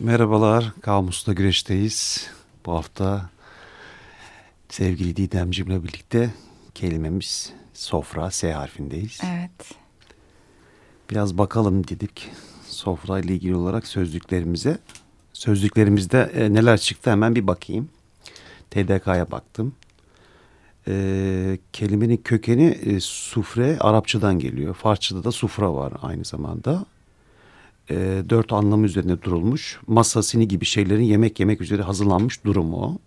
Merhabalar, Kamus'ta Güreş'teyiz. Bu hafta sevgili Didemcim'le birlikte kelimemiz sofra, S harfindeyiz. Evet. Biraz bakalım dedik sofra ile ilgili olarak sözlüklerimize. Sözlüklerimizde e, neler çıktı hemen bir bakayım. TDK'ya baktım. E, kelimenin kökeni e, sufre Arapçadan geliyor. Farsçada da sufra var aynı zamanda. E, dört anlamı üzerine durulmuş. Masa, sini gibi şeylerin yemek yemek üzere hazırlanmış durumu.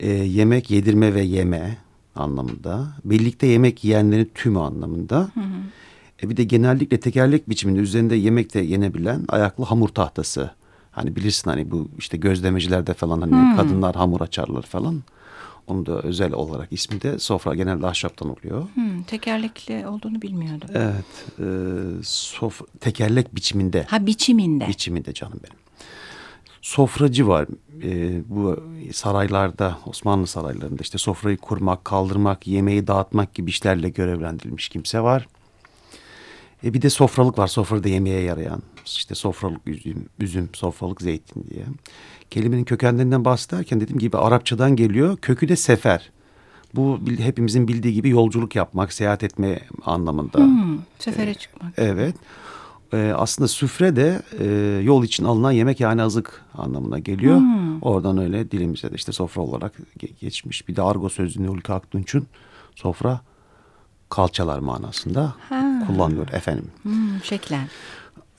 E, yemek, yedirme ve yeme anlamında. Birlikte yemek yiyenlerin tümü anlamında. Hı hı. E, bir de genellikle tekerlek biçiminde üzerinde yemek de yenebilen ayaklı hamur tahtası. Hani bilirsin hani bu işte gözlemecilerde falan hani hmm. kadınlar hamur açarlar falan. Onu da özel olarak ismi de sofra genelde ahşaptan oluyor. Hmm, tekerlekli olduğunu bilmiyordum. Evet. E, sof tekerlek biçiminde. Ha biçiminde. Biçiminde canım benim. Sofracı var. E, bu saraylarda, Osmanlı saraylarında işte sofrayı kurmak, kaldırmak, yemeği dağıtmak gibi işlerle görevlendirilmiş kimse var. E bir de sofralık var. Sofrada yemeğe yarayan. İşte sofralık üzüm, üzüm, sofralık zeytin diye. Kelimenin kökenlerinden bahsederken dediğim gibi Arapçadan geliyor. Kökü de sefer. Bu hepimizin bildiği gibi yolculuk yapmak, seyahat etme anlamında. Hmm, sefere çıkmak. Evet. Ee, aslında süfre de e, yol için alınan yemek yani azık anlamına geliyor. Hmm. Oradan öyle dilimize de işte sofra olarak geçmiş. Bir de argo sözlüğünde Hulki Aktunç'un sofra kalçalar manasında ha. Kullanılıyor efendim. Hmm, şeklen.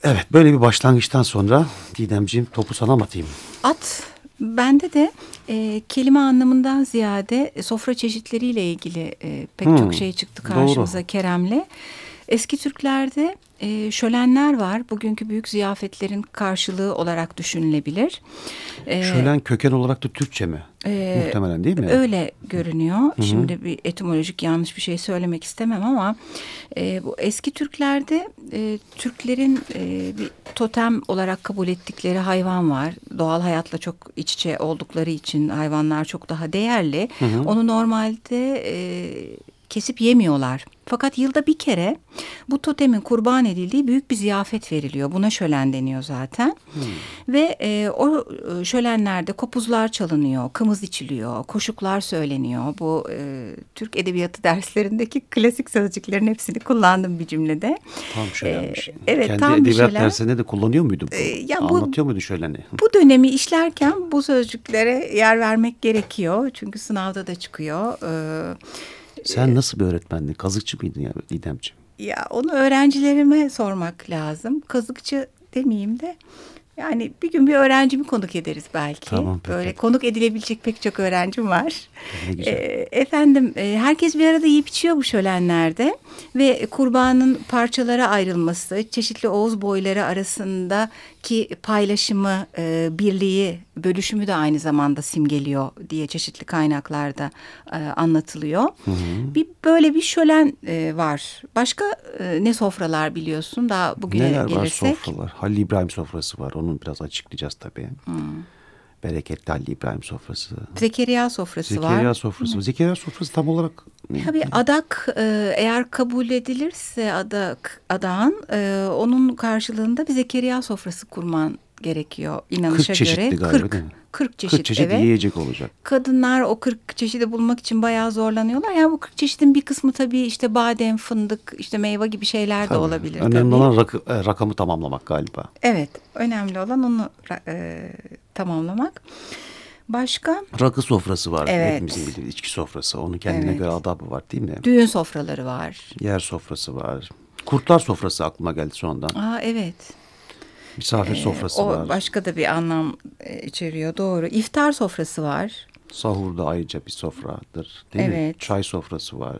Evet böyle bir başlangıçtan sonra Didemciğim topu sana mı atayım? At. Bende de e, kelime anlamından ziyade sofra çeşitleriyle ilgili e, pek hmm, çok şey çıktı karşımıza Doğru. Kerem'le. Eski Türklerde e, şölenler var. Bugünkü büyük ziyafetlerin karşılığı olarak düşünülebilir. E, Şölen köken olarak da Türkçe mi? E, Muhtemelen değil mi? Öyle görünüyor. Hı -hı. Şimdi bir etimolojik yanlış bir şey söylemek istemem ama e, bu eski Türklerde e, Türklerin e, bir totem olarak kabul ettikleri hayvan var. Doğal hayatla çok iç içe oldukları için hayvanlar çok daha değerli. Hı -hı. Onu normalde e, kesip yemiyorlar. Fakat yılda bir kere bu totemin kurban edildiği büyük bir ziyafet veriliyor. Buna şölen deniyor zaten. Hmm. Ve e, o e, şölenlerde kopuzlar çalınıyor, kımız içiliyor, koşuklar söyleniyor. Bu e, Türk Edebiyatı derslerindeki klasik sözcüklerin hepsini kullandım bir cümlede. Tam şölenmiş. E, evet Kendi tam edebiyat şölen. dersinde de kullanıyor muydun? E, ya Anlatıyor bu, muydu şöleni? Bu dönemi işlerken bu sözcüklere yer vermek gerekiyor. Çünkü sınavda da çıkıyor. Evet sen nasıl bir öğretmendin? Kazıkçı mıydın ya İdemciğim? Ya onu öğrencilerime sormak lazım. Kazıkçı demeyeyim de yani bir gün bir öğrencimi konuk ederiz belki. Tamam, peki. Böyle konuk edilebilecek pek çok öğrencim var. E, efendim e, herkes bir arada yiyip içiyor bu şölenlerde ve kurbanın parçalara ayrılması, çeşitli oğuz boyları arasındaki paylaşımı, e, birliği, bölüşümü de aynı zamanda simgeliyor diye çeşitli kaynaklarda e, anlatılıyor. Hı hı. Bir böyle bir şölen e, var. Başka e, ne sofralar biliyorsun daha bugüne Neler gelirsek? Neler var sofralar? Halil İbrahim sofrası var. Onu biraz açıklayacağız tabii. Hı. Bereketli Halil İbrahim sofrası. Zekeriya sofrası Zekeriya var. Zekeriya sofrası. Hı. Zekeriya sofrası tam olarak Tabii adak e, eğer kabul edilirse adak adağın e, onun karşılığında bir Zekeriya sofrası kurman gerekiyor inanışa 40 göre. Galiba, 40 değil mi? 40 çeşit, 40 çeşit evet. yiyecek olacak. Kadınlar o 40 çeşidi bulmak için bayağı zorlanıyorlar. Yani bu 40 çeşidin bir kısmı tabii işte badem, fındık, işte meyve gibi şeyler tabii. de olabilir. Önemli tabii. olan rak e, rakamı tamamlamak galiba. Evet, önemli olan onu e, tamamlamak. Başka? Rakı sofrası var. Evet. Hepimizin bildiği içki sofrası. Onun kendine evet. göre adabı var değil mi? Düğün sofraları var. Yer sofrası var. Kurtlar sofrası aklıma geldi sonradan. Aa evet. Misafir ee, sofrası o var. Başka da bir anlam e, içeriyor doğru. İftar sofrası var. Sahurda ayrıca bir sofradır değil evet. mi? Çay sofrası var.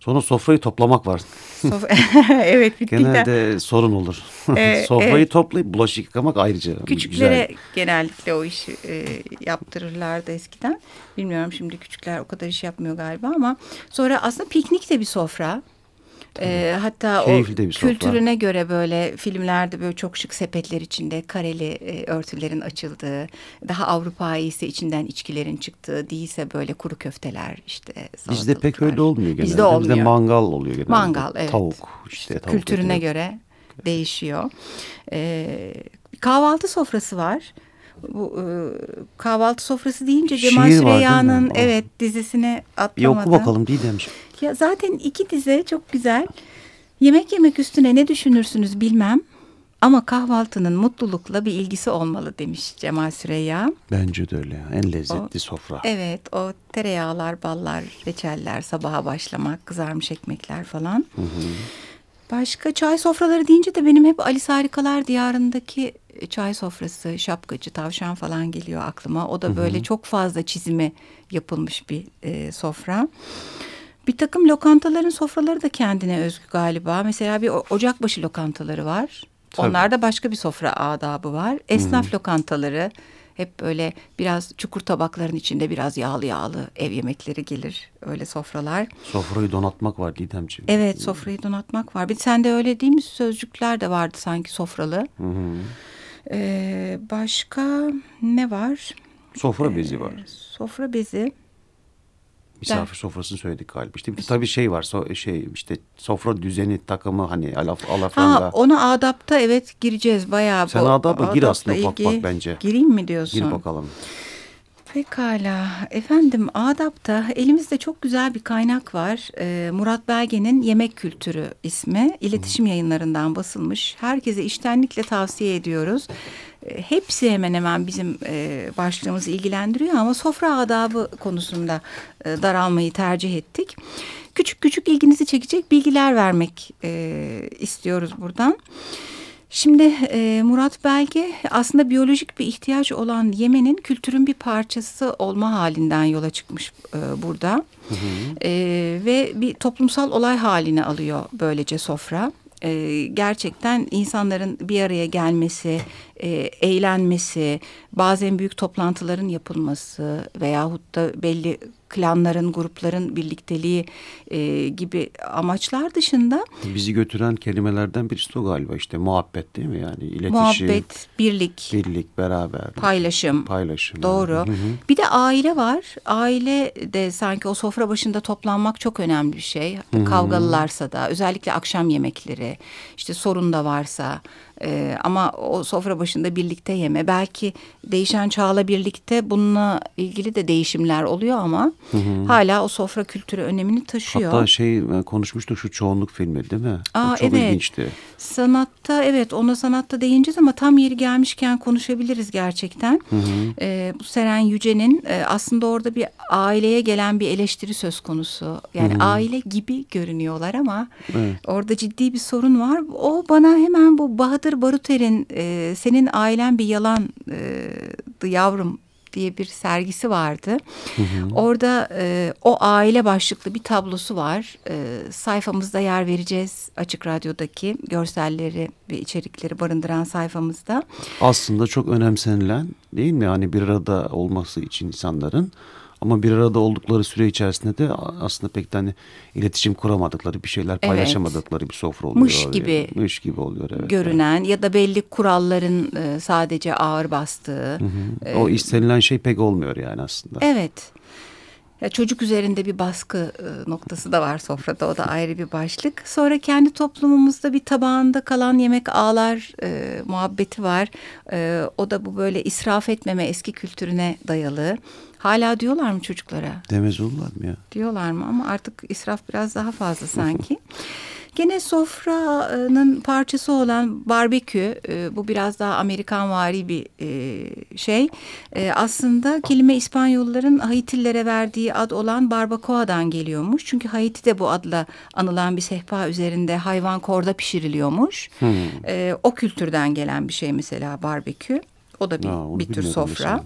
Sonra sofrayı toplamak var. Sof evet. Genelde sorun olur. Ee, Sofrayı evet. toplayıp bulaşık yıkamak ayrıca. Küçüklere güzel. genellikle o işi e, yaptırırlardı eskiden. Bilmiyorum şimdi küçükler o kadar iş yapmıyor galiba ama sonra aslında piknik de bir sofra. E, hatta Keyifli o kültürüne göre böyle filmlerde böyle çok şık sepetler içinde kareli e, örtülerin açıldığı, daha Avrupa'yı ise içinden içkilerin çıktığı, değilse böyle kuru köfteler işte Bizde pek öyle olmuyor genelde. Bizde olmuyor. Bizde mangal oluyor genelde. Mangal evet. Tavuk işte tavuk Kültürüne eti. göre değişiyor. Ee, kahvaltı sofrası var. Bu e, kahvaltı sofrası deyince Cemal Süreyya'nın evet dizisine atlamadan. Bir oku bakalım Didemciğim. Ya zaten iki dize çok güzel. Yemek yemek üstüne ne düşünürsünüz bilmem. Ama kahvaltının mutlulukla bir ilgisi olmalı demiş Cemal Süreyya. Bence de öyle. En lezzetli o, sofra. Evet o tereyağlar, ballar, reçeller, sabaha başlamak, kızarmış ekmekler falan. Hı hı. Başka çay sofraları deyince de benim hep Alice Harikalar Diyarı'ndaki çay sofrası, şapkacı, tavşan falan geliyor aklıma. O da böyle hı hı. çok fazla çizimi yapılmış bir e, sofra. Bir takım lokantaların sofraları da kendine özgü galiba. Mesela bir ocakbaşı lokantaları var. Tabii. Onlarda başka bir sofra adabı var. Esnaf hmm. lokantaları hep böyle biraz çukur tabakların içinde biraz yağlı yağlı ev yemekleri gelir. Öyle sofralar. Sofrayı donatmak var Didemciğim. Evet sofrayı donatmak var. Bir sende öyle değil mi sözcükler de vardı sanki sofralı. Hı Ee, başka ne var? Sofra bezi var. Ee, sofra bezi misafir sofrasını söyledik galiba. İşte bir, tabii şey var so, şey işte sofra düzeni takımı hani alaf alafranga. Ha ona adapta evet gireceğiz bayağı. Sen adapta gir aslında ufak ufak bence. Gireyim mi diyorsun? Gir bakalım. Pekala efendim Adap'ta elimizde çok güzel bir kaynak var. Ee, Murat Belge'nin Yemek Kültürü ismi iletişim yayınlarından basılmış. Herkese iştenlikle tavsiye ediyoruz. Ee, hepsi hemen hemen bizim e, başlığımızı ilgilendiriyor ama sofra adabı konusunda e, daralmayı tercih ettik. Küçük küçük ilginizi çekecek bilgiler vermek e, istiyoruz buradan. Şimdi e, Murat Belge aslında biyolojik bir ihtiyaç olan yemenin kültürün bir parçası olma halinden yola çıkmış e, burada. Hı hı. E, ve bir toplumsal olay haline alıyor böylece sofra. E, gerçekten insanların bir araya gelmesi, e, eğlenmesi, bazen büyük toplantıların yapılması veyahut da belli klanların, grupların birlikteliği e, gibi amaçlar dışında. Bizi götüren kelimelerden birisi o galiba işte muhabbet değil mi yani iletişim. Muhabbet, birlik. Birlik, beraber. Paylaşım. Paylaşım. Doğru. Hı hı. Bir de aile var. Aile de sanki o sofra başında toplanmak çok önemli bir şey. Hı hı. Kavgalılarsa da özellikle akşam yemekleri işte sorun da varsa ee, ama o sofra başında birlikte yeme. Belki değişen çağla birlikte bununla ilgili de değişimler oluyor ama hı hı. hala o sofra kültürü önemini taşıyor. Hatta şey e, konuşmuştuk şu çoğunluk filmi değil mi? Aa, o çok evet. ilginçti. Sanatta evet ona sanatta değineceğiz ama tam yeri gelmişken konuşabiliriz gerçekten. Hı hı. Ee, bu Seren Yüce'nin e, aslında orada bir aileye gelen bir eleştiri söz konusu. Yani hı hı. aile gibi görünüyorlar ama evet. orada ciddi bir sorun var. O bana hemen bu Bahadır Bahadır Baruter'in e, Senin Ailen Bir Yalan e, Yavrum diye bir sergisi vardı. Hı hı. Orada e, o aile başlıklı bir tablosu var. E, sayfamızda yer vereceğiz Açık Radyo'daki görselleri ve içerikleri barındıran sayfamızda. Aslında çok önemsenilen değil mi? Yani bir arada olması için insanların ama bir arada oldukları süre içerisinde de aslında pek de hani iletişim kuramadıkları bir şeyler paylaşamadıkları evet. bir sofra oluyor. Mış gibi. Mış gibi oluyor evet. Görünen evet. ya da belli kuralların e, sadece ağır bastığı. Hı hı. O istenilen şey pek olmuyor yani aslında. Evet. Ya çocuk üzerinde bir baskı e, noktası da var sofrada o da ayrı bir başlık. Sonra kendi toplumumuzda bir tabağında kalan yemek ağlar e, muhabbeti var. E, o da bu böyle israf etmeme eski kültürüne dayalı. Hala diyorlar mı çocuklara? Demez olurlar mı ya? Diyorlar mı ama artık israf biraz daha fazla sanki. Gene sofranın parçası olan barbekü, e, bu biraz daha Amerikan vari bir e, şey. E, aslında kelime İspanyolların Haitillere verdiği ad olan barbacoa'dan geliyormuş. Çünkü Haiti'de bu adla anılan bir sehpa üzerinde hayvan korda pişiriliyormuş. Hmm. o kültürden gelen bir şey mesela barbekü. O da bir, Aa, bir tür sofra. Mesela.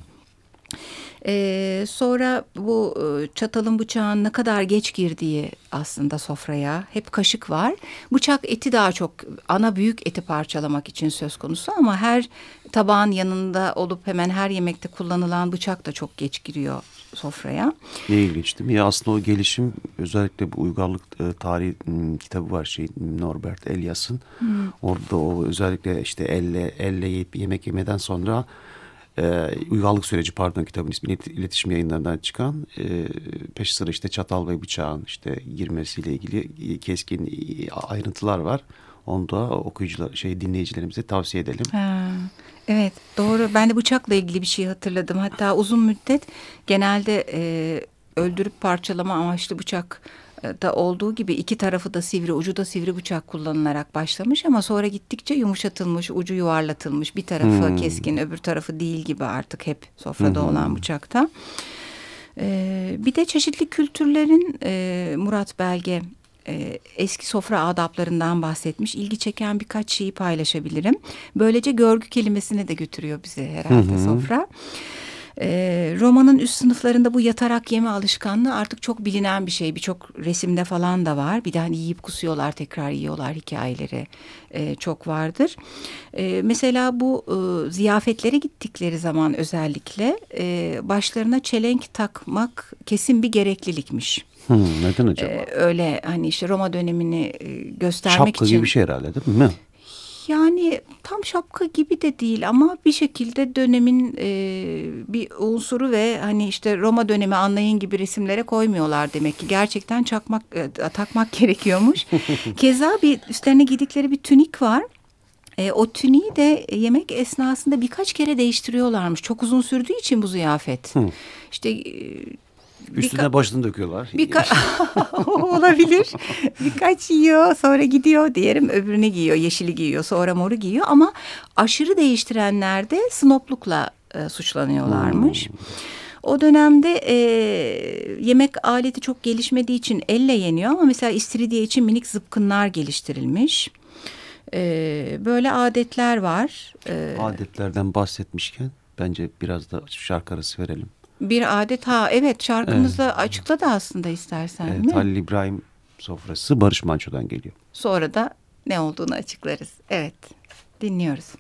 Ee, sonra bu e, çatalın bıçağın ne kadar geç girdiği aslında sofraya. Hep kaşık var. Bıçak eti daha çok ana büyük eti parçalamak için söz konusu ama her tabağın yanında olup hemen her yemekte kullanılan bıçak da çok geç giriyor sofraya. Ne ilginç değil mi? Ya aslında o gelişim özellikle bu uygarlık e, tarihi m, kitabı var şey Norbert Elias'ın. Hmm. Orada o özellikle işte elle elle yiyip yemek yemeden sonra e, uygarlık süreci pardon kitabın ismi iletişim yayınlarından çıkan e, peş sıra işte çatal ve bıçağın işte girmesiyle ilgili keskin ayrıntılar var. Onu da okuyucular, şey dinleyicilerimize tavsiye edelim. Ha, evet doğru. Ben de bıçakla ilgili bir şey hatırladım. Hatta uzun müddet genelde e, öldürüp parçalama amaçlı bıçak da olduğu gibi iki tarafı da sivri, ucu da sivri bıçak kullanılarak başlamış ama sonra gittikçe yumuşatılmış, ucu yuvarlatılmış. Bir tarafı hmm. keskin, öbür tarafı değil gibi artık hep sofrada hmm. olan bıçakta. Ee, bir de çeşitli kültürlerin e, Murat Belge e, eski sofra adaplarından bahsetmiş. İlgi çeken birkaç şeyi paylaşabilirim. Böylece görgü kelimesine de götürüyor bizi herhalde hı sofra. E, romanın üst sınıflarında bu yatarak yeme alışkanlığı artık çok bilinen bir şey. Birçok resimde falan da var. Bir de hani yiyip kusuyorlar tekrar yiyorlar hikayeleri e, çok vardır. E, mesela bu e, ziyafetlere gittikleri zaman özellikle e, başlarına çelenk takmak kesin bir gereklilikmiş. Hmm, neden acaba? Ee, öyle hani işte Roma dönemini e, göstermek Şapka için. Şapka gibi bir şey herhalde değil mi? Yani tam şapka gibi de değil ama bir şekilde dönemin e, bir unsuru ve hani işte Roma dönemi anlayın gibi resimlere koymuyorlar demek ki. Gerçekten çakmak e, takmak gerekiyormuş. Keza bir üstlerine giydikleri bir tünik var. E, o tüniği de yemek esnasında birkaç kere değiştiriyorlarmış. Çok uzun sürdüğü için bu ziyafet. Hı. İşte e, Üstüne Birka başını döküyorlar. Birka olabilir. Birkaç yiyor sonra gidiyor. Diğerim öbürünü giyiyor. Yeşili giyiyor sonra moru giyiyor. Ama aşırı değiştirenler de snoplukla e, suçlanıyorlarmış. Hmm. O dönemde e, yemek aleti çok gelişmediği için elle yeniyor ama mesela istiridye için minik zıpkınlar geliştirilmiş. E, böyle adetler var. E, Adetlerden bahsetmişken bence biraz da şarkı arası verelim. Bir adet ha evet şarkımızda evet. açıkladı aslında istersen evet, mi? Halil İbrahim sofrası Barış Manço'dan geliyor. Sonra da ne olduğunu açıklarız. Evet dinliyoruz.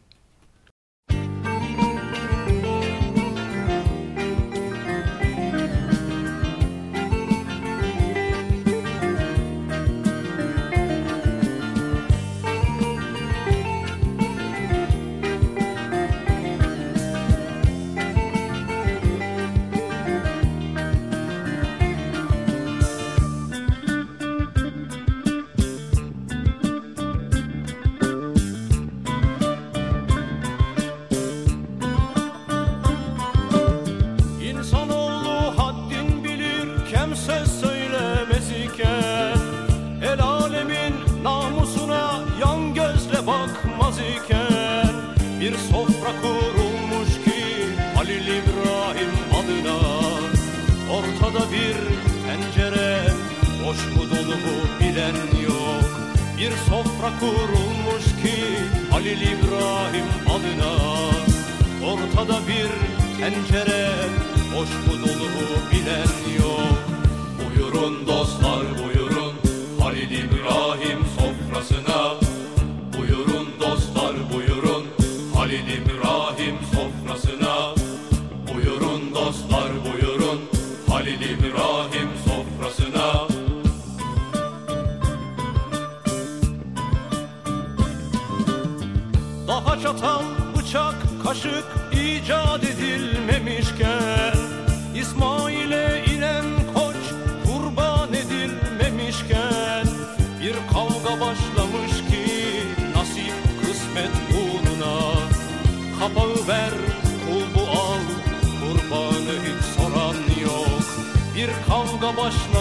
Put all the bu.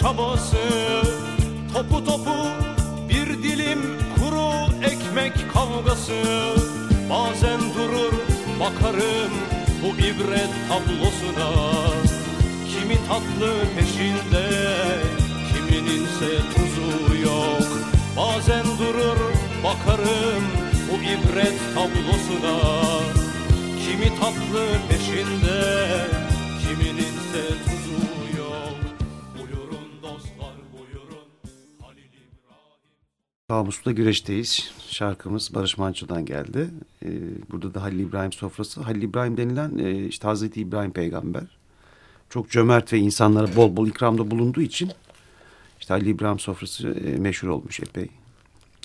çabası. Topu topu bir dilim kuru ekmek kavgası. Bazen durur bakarım bu ibret tablosuna. Kimi tatlı peşinde kimininse tuzu yok. Bazen durur bakarım bu ibret tablosuna. Kimi tatlı peşinde kimininse tuzu Kamus'ta güreşteyiz. Şarkımız Barış Manço'dan geldi. Ee, burada da Halil İbrahim sofrası. Halil İbrahim denilen e, işte Hazreti İbrahim peygamber. Çok cömert ve insanlara bol bol ikramda bulunduğu için işte Halil İbrahim sofrası e, meşhur olmuş epey.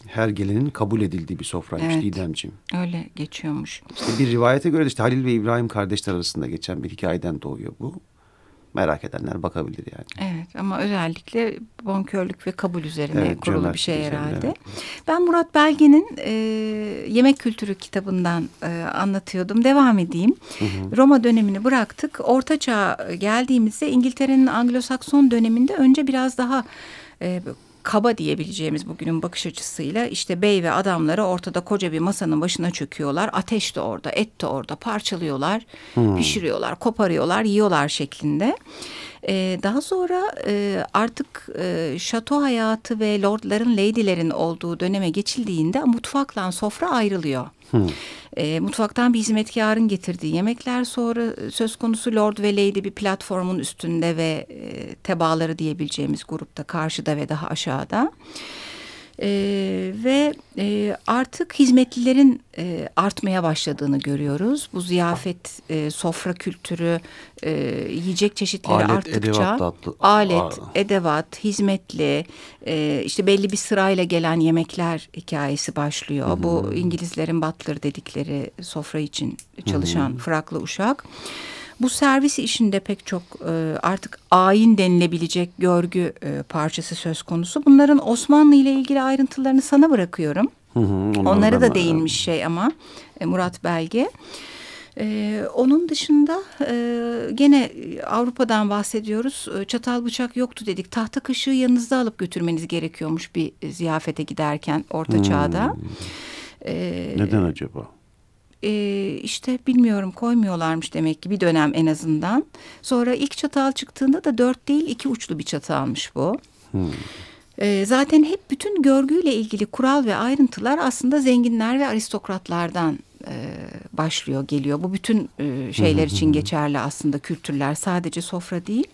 Her gelenin kabul edildiği bir sofraymış Evet. Didemciğim. Öyle geçiyormuş. İşte bir rivayete göre de işte Halil ve İbrahim kardeşler arasında geçen bir hikayeden doğuyor bu. Merak edenler bakabilir yani. Evet ama özellikle bonkörlük ve kabul üzerine Evet, kurulu bir şey üzerine, herhalde. evet. Ben Murat Belge'nin e, Yemek Kültürü kitabından e, anlatıyordum. Devam edeyim. Roma dönemini bıraktık. Orta Çağ geldiğimizde İngiltere'nin Anglo-Sakson döneminde önce biraz daha e, kaba diyebileceğimiz bugünün bakış açısıyla işte bey ve adamları ortada koca bir masanın başına çöküyorlar. Ateş de orada, et de orada parçalıyorlar, pişiriyorlar, koparıyorlar, yiyorlar şeklinde. Ee, daha sonra e, artık e, şato hayatı ve lordların, lady'lerin olduğu döneme geçildiğinde mutfakla sofra ayrılıyor. E, mutfaktan bir hizmetkarın getirdiği yemekler sonra söz konusu lord ve lady bir platformun üstünde ve e, tebaaları diyebileceğimiz grupta karşıda ve daha aşağıda. E, ve e, artık hizmetlilerin e, artmaya başladığını görüyoruz. Bu ziyafet, e, sofra kültürü, e, yiyecek çeşitleri Alet, arttıkça edevat tatlı- alet, Aa. edevat, hizmetli, e, işte belli bir sırayla gelen yemekler hikayesi başlıyor. Bu İngilizlerin butler dedikleri sofra için çalışan fraklı uşak. Bu servis işinde pek çok e, artık ayin denilebilecek görgü e, parçası söz konusu. Bunların Osmanlı ile ilgili ayrıntılarını sana bırakıyorum. Hı hı, onları Onlara da değinmiş şey ama e, Murat Belge. E, onun dışında e, gene Avrupa'dan bahsediyoruz. E, Çatal bıçak yoktu dedik. Tahta kaşığı yanınızda alıp götürmeniz gerekiyormuş bir ziyafete giderken Orta Çağ'da. E, Neden acaba? E, işte bilmiyorum koymuyorlarmış demek ki bir dönem en azından. Sonra ilk çatal çıktığında da dört değil iki uçlu bir çatalmış bu. E, zaten hep bütün görgüyle ilgili kural ve ayrıntılar aslında zenginler ve aristokratlardan e, başlıyor geliyor. Bu bütün e, şeyler için geçerli aslında kültürler sadece sofra değil.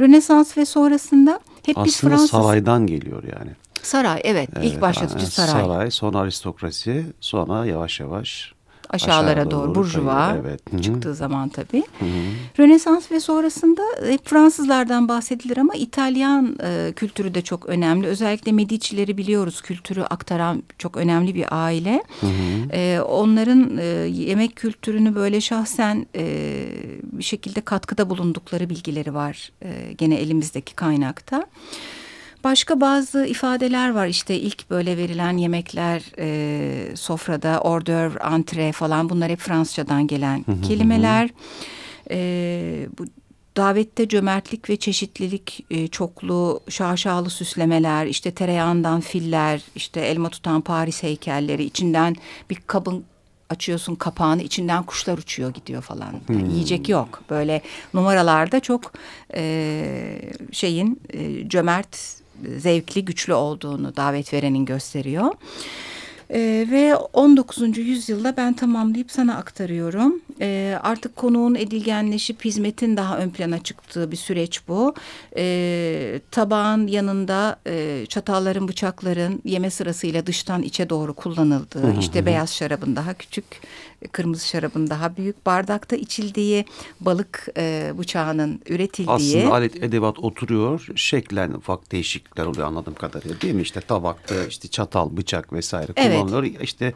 Rönesans ve sonrasında hep biz Aslında Fransız saraydan geliyor yani. saray evet, ilk Evet, başlatıcı yani saray. Saray, sonra aristokrasi, sonra yavaş yavaş aşağılara aşağı doğru, doğru burjuva kayıyor, evet. Hı hı. çıktığı zaman tabii. Rönesans ve sonrasında hep Fransızlardan bahsedilir ama İtalyan e, kültürü de çok önemli. Özellikle Medici'leri biliyoruz. Kültürü aktaran çok önemli bir aile. E, onların e, yemek kültürünü böyle şahsen e, bir şekilde katkıda bulundukları bilgileri var. E, gene elimizdeki kaynakta. Başka bazı ifadeler var işte ilk böyle verilen yemekler e, sofrada ordöv, antre falan bunlar hep Fransızcadan gelen kelimeler. E, bu davette cömertlik ve çeşitlilik, e, çoklu, şaşalı süslemeler, işte tereyağından filler, işte elma tutan Paris heykelleri, içinden bir kabın açıyorsun kapağını içinden kuşlar uçuyor gidiyor falan. Yani Yiyecek yok. Böyle numaralarda çok e, şeyin e, cömert, zevkli, güçlü olduğunu davet verenin gösteriyor. Ee, ve 19. yüzyılda ben tamamlayıp sana aktarıyorum. Ee, artık konuğun edilgenleşip hizmetin daha ön plana çıktığı bir süreç bu. Ee, tabağın yanında e, çatalların, bıçakların yeme sırasıyla dıştan içe doğru kullanıldığı, işte beyaz şarabın daha küçük, kırmızı şarabın daha büyük, bardakta içildiği, balık e, bıçağının üretildiği. Aslında alet edevat oturuyor. Şeklen ufak değişiklikler oluyor anladığım kadarıyla değil mi? İşte tabakta işte çatal, bıçak vesaire Evet. kullanılıyor. İşte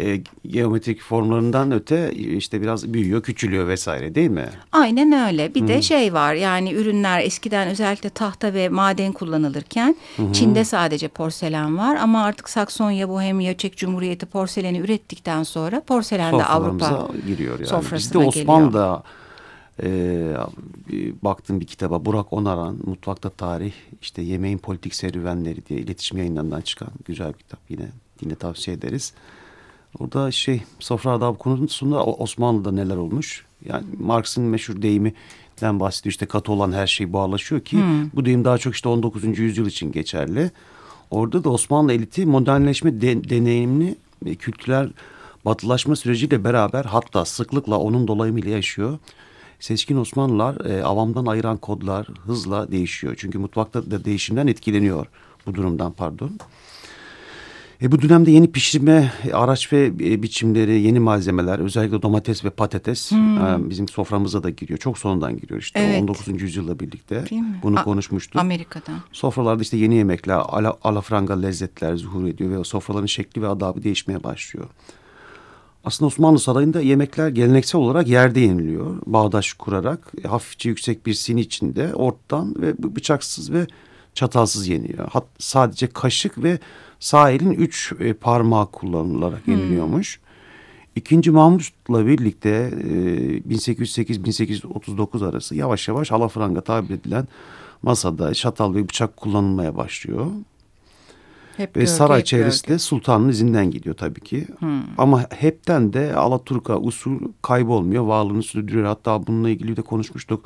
e, geometrik formlarından öte işte biraz büyüyor, küçülüyor vesaire değil mi? Aynen öyle. Bir de şey var yani ürünler eskiden özellikle tahta ve maden kullanılırken Çin'de sadece porselen var ama artık Saksonya, Bohemya, Çek Cumhuriyeti porseleni ürettikten sonra porselen de Avrupa giriyor yani. sofrasına Bizde geliyor. Osmanlı'da e, bir baktım bir kitaba Burak Onaran Mutfakta Tarih işte Yemeğin Politik Serüvenleri diye iletişim yayınlarından çıkan güzel bir kitap yine yine tavsiye ederiz. Orada şey sofra adabı konusunda Osmanlı'da neler olmuş? Yani Marx'ın meşhur deyiminden bahsediyor işte katı olan her şey bağlaşıyor ki bu deyim daha çok işte 19. yüzyıl için geçerli. Orada da Osmanlı eliti modernleşme de- deneyimini e, kültürel batılaşma süreciyle beraber hatta sıklıkla onun dolayımıyla yaşıyor. Seçkin Osmanlılar e, avamdan ayıran kodlar hızla değişiyor. Çünkü mutfakta da değişimden etkileniyor bu durumdan pardon. E bu dönemde yeni pişirme araç ve e, biçimleri, yeni malzemeler, özellikle domates ve patates Hmm. e, bizim soframıza da giriyor. Çok sonradan giriyor işte Evet. 19. yüzyılla birlikte. Bunu A- konuşmuştuk. Amerika'dan. Sofralarda işte yeni yemekler, ala, alafranga lezzetler zuhur ediyor ve o sofraların şekli ve adabı değişmeye başlıyor. Aslında Osmanlı Sarayı'nda yemekler geleneksel olarak yerde yeniliyor. Bağdaş kurarak e, hafifçe yüksek bir sini içinde ortadan ve bıçaksız ve çatalsız yeniyor. Hat, sadece kaşık ve sağ elin üç e, parmağı kullanılarak yeniliyormuş. İkinci Mahmut'la birlikte e, 1808-1839 arası yavaş yavaş alafranga tabir edilen masada çatal ve bıçak kullanılmaya başlıyor. Hep Ve gölge, saray hep çevresi gölge. de sultanın izinden gidiyor tabii ki. Ama hepten de Alaturka usul kaybolmuyor. Varlığını sürdürüyor. Hatta bununla ilgili de konuşmuştuk.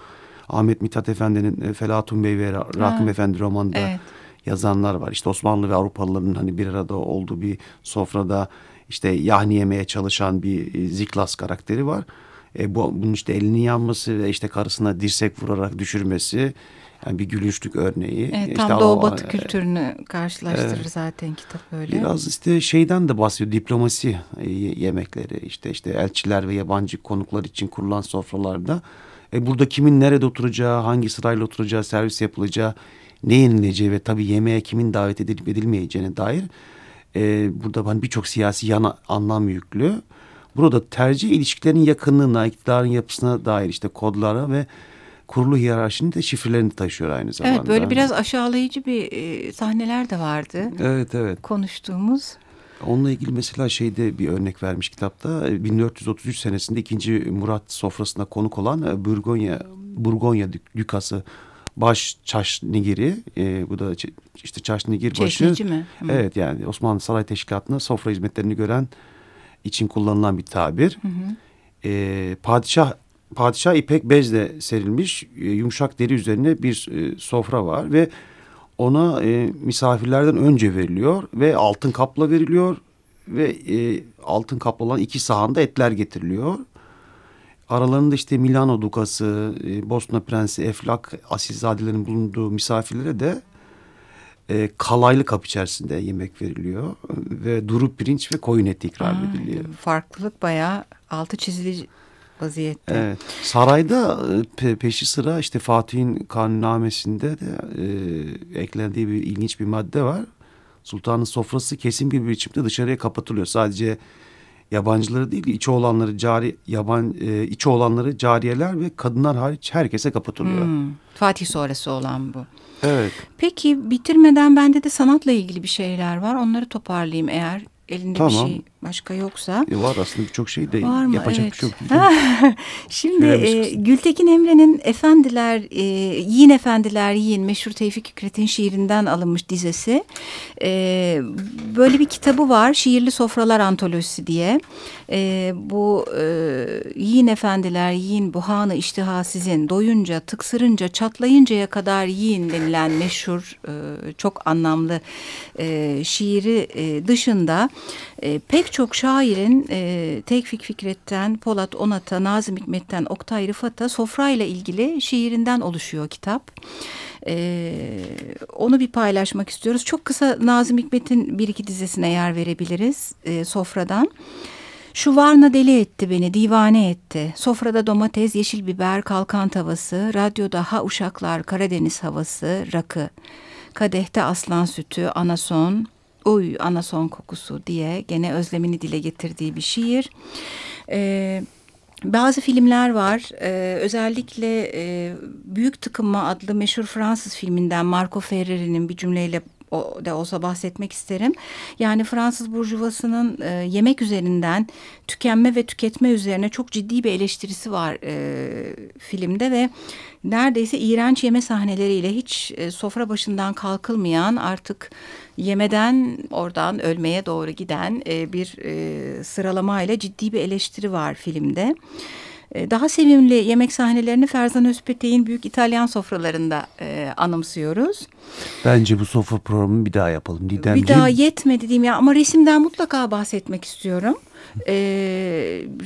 Ahmet Mithat Efendi'nin e, Felatun Bey ve Ra- Rakım Ha, Efendi romanında evet. yazanlar var. İşte Osmanlı ve Avrupalıların hani bir arada olduğu bir sofrada işte yahni yemeye çalışan bir e, Ziklas karakteri var. E, bu, bunun işte elinin yanması ve işte karısına dirsek vurarak düşürmesi yani bir gülünçlük örneği. Evet, İşte tam o- Doğu Batı kültürünü karşılaştırır zaten kitap öyle. Biraz işte şeyden de bahsediyor diplomasi e, yemekleri işte işte elçiler ve yabancı konuklar için kurulan sofralarda e, burada kimin nerede oturacağı hangi sırayla oturacağı servis yapılacağı ne yenileceği ve tabii yemeğe kimin davet edilip edilmeyeceğine dair e, burada hani birçok siyasi yana anlam yüklü. Burada tercih ilişkilerin yakınlığına, iktidarın yapısına dair işte kodlara ve kurulu hiyerarşinin de şifrelerini taşıyor aynı zamanda. Evet böyle biraz aşağılayıcı bir e, sahneler de vardı Evet evet. konuştuğumuz. Onunla ilgili mesela şeyde bir örnek vermiş kitapta. E, 1433 senesinde 2. Murat sofrasına konuk olan e, Burgonya Burgonya dük- dükası baş Çaşnigiri e, bu da işte Çaşnigir başı. Çeşnici mi? Hı. Evet yani Osmanlı Saray Teşkilatı'nda sofra hizmetlerini gören için kullanılan bir tabir. E, padişah padişah ipek bezle serilmiş e, yumuşak deri üzerine bir e, sofra var ve ona e, misafirlerden önce veriliyor ve altın kapla veriliyor ve e, altın kaplı olan iki sahanda etler getiriliyor. Aralarında işte Milano Dukası, e, Bosna Prensi Eflak, asilzadelerin bulunduğu misafirlere de e, kalaylı kap içerisinde yemek veriliyor ve duru pirinç ve koyun eti ikram Aa, ediliyor. Farklılık bayağı altı çizili vaziyette. Evet. Sarayda e, pe- peşi sıra işte Fatih'in kanunnamesinde de e, eklendiği bir ilginç bir madde var. Sultanın sofrası kesin bir biçimde dışarıya kapatılıyor. Sadece yabancıları değil, içi olanları cari yaban e, içi olanları cariyeler ve kadınlar hariç herkese kapatılıyor. Hmm, Fatih sonrası olan bu. Evet. Peki bitirmeden bende de sanatla ilgili bir şeyler var. Onları toparlayayım eğer elinde bir Tamam. şey başka yoksa. E, var aslında birçok şey de Var mı? yapacak Evet. bir şey yok. Şimdi e. Gültekin Emre'nin Efendiler, e, Yiyin Efendiler Yiyin meşhur Tevfik Fikret'in şiirinden alınmış dizesi. E, böyle bir kitabı var Şiirli Sofralar Antolojisi diye. E, bu e, Yiyin Efendiler Yiyin bu hanı iştiha sizin doyunca tıksırınca çatlayıncaya kadar yiyin denilen meşhur e, çok anlamlı e, şiiri e, dışında e, pek çok şairin e, Tevfik Fikret'ten, Polat Onat'a, Nazım Hikmet'ten, Oktay Rıfat'a sofrayla ilgili şiirinden oluşuyor kitap. E, onu bir paylaşmak istiyoruz. Çok kısa Nazım Hikmet'in bir iki dizesine yer verebiliriz e, sofradan. Şu varna deli etti beni, divane etti. Sofrada domates, yeşil biber, kalkan tavası, radyoda ha uşaklar, Karadeniz havası, rakı. Kadehte aslan sütü, anason, uy anason kokusu diye gene özlemini dile getirdiği bir şiir. Ee, bazı filmler var. Ee, özellikle e, Büyük Tıkınma adlı meşhur Fransız filminden Marco Ferreri'nin bir cümleyle o da olsa bahsetmek isterim. Yani Fransız burjuvasının e, yemek üzerinden tükenme ve tüketme üzerine çok ciddi bir eleştirisi var e, filmde ve neredeyse iğrenç yeme sahneleriyle hiç e, sofra başından kalkılmayan artık yemeden oradan ölmeye doğru giden e, bir e, sıralamayla ciddi bir eleştiri var filmde. E, Daha sevimli yemek sahnelerini Ferzan Özpetek'in büyük İtalyan sofralarında e, anımsıyoruz. Bence bu sofra programını bir daha yapalım. Didemciğim. Bir daha yetmedi diyeyim ya ama resimden mutlaka bahsetmek istiyorum. E,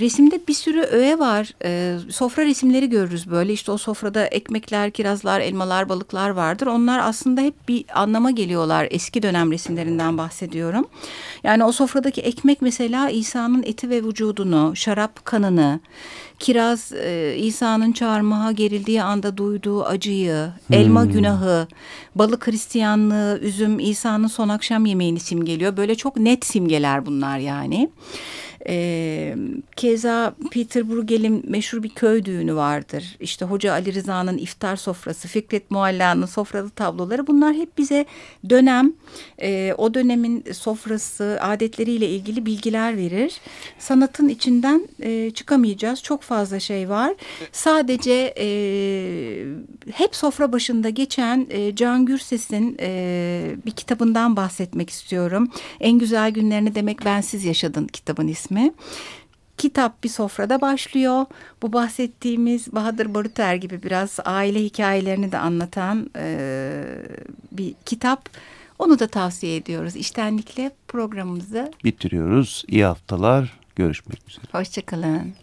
resimde bir sürü öğe var. E, sofra resimleri görürüz böyle. İşte o sofrada ekmekler, kirazlar, elmalar, balıklar vardır. Onlar aslında hep bir anlama geliyorlar. Eski dönem resimlerinden bahsediyorum. Yani o sofradaki ekmek mesela İsa'nın eti ve vücudunu, şarap kanını, kiraz e, İsa'nın çarmıha gerildiği anda duyduğu acıyı, elma günahı, balık Hristiyanlığı, üzüm İsa'nın son akşam yemeğini simgeliyor. Böyle çok net simgeler bunlar yani. E, keza Peter Bruegel'in meşhur bir köy düğünü vardır. İşte Hoca Ali Rıza'nın iftar sofrası, Fikret Mualla'nın sofralı tabloları bunlar hep bize dönem, e, o dönemin sofrası, adetleriyle ilgili bilgiler verir. Sanatın içinden e, çıkamayacağız. Çok fazla şey var. Sadece e, hep sofra başında geçen e, Can Gürses'in e, bir kitabından bahsetmek istiyorum. En güzel günlerini demek bensiz yaşadın kitabın ismi ismi. Kitap bir sofrada başlıyor. Bu bahsettiğimiz Bahadır Baruter gibi biraz aile hikayelerini de anlatan e, bir kitap. Onu da tavsiye ediyoruz. İştenlikle programımızı bitiriyoruz. İyi haftalar. Görüşmek üzere. Hoşçakalın.